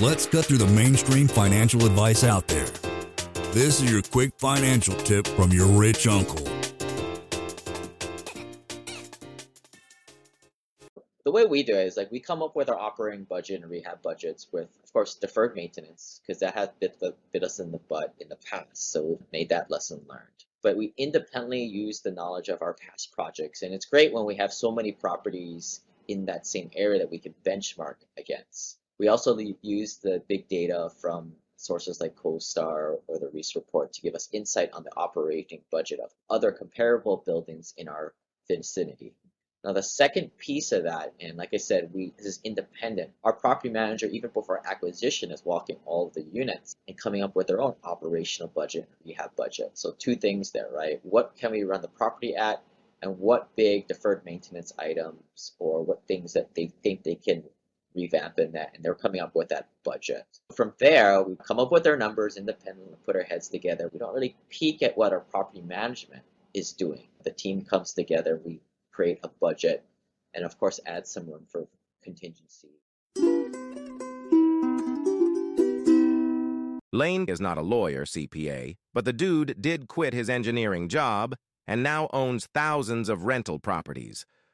Let's cut through the mainstream financial advice out there. This is your quick financial tip from your rich uncle. The way we do it is like we come up with our operating budget and rehab budgets with, of course, deferred maintenance because that has bit, the, bit us in the butt in the past. So we've made that lesson learned. But we independently use the knowledge of our past projects. And it's great when we have so many properties in that same area that we can benchmark against. We also use the big data from sources like CoStar or the Reis report to give us insight on the operating budget of other comparable buildings in our vicinity. Now the second piece of that, and like I said, we this is independent. Our property manager, even before acquisition, is walking all of the units and coming up with their own operational budget rehab budget. So two things there, right? What can we run the property at, and what big deferred maintenance items or what things that they think they can revamp in that, and they're coming up with that budget. From there, we come up with our numbers independently, put our heads together. We don't really peek at what our property management is doing. The team comes together, we create a budget, and of course add some room for contingency. Lane is not a lawyer, CPA, but the dude did quit his engineering job and now owns thousands of rental properties.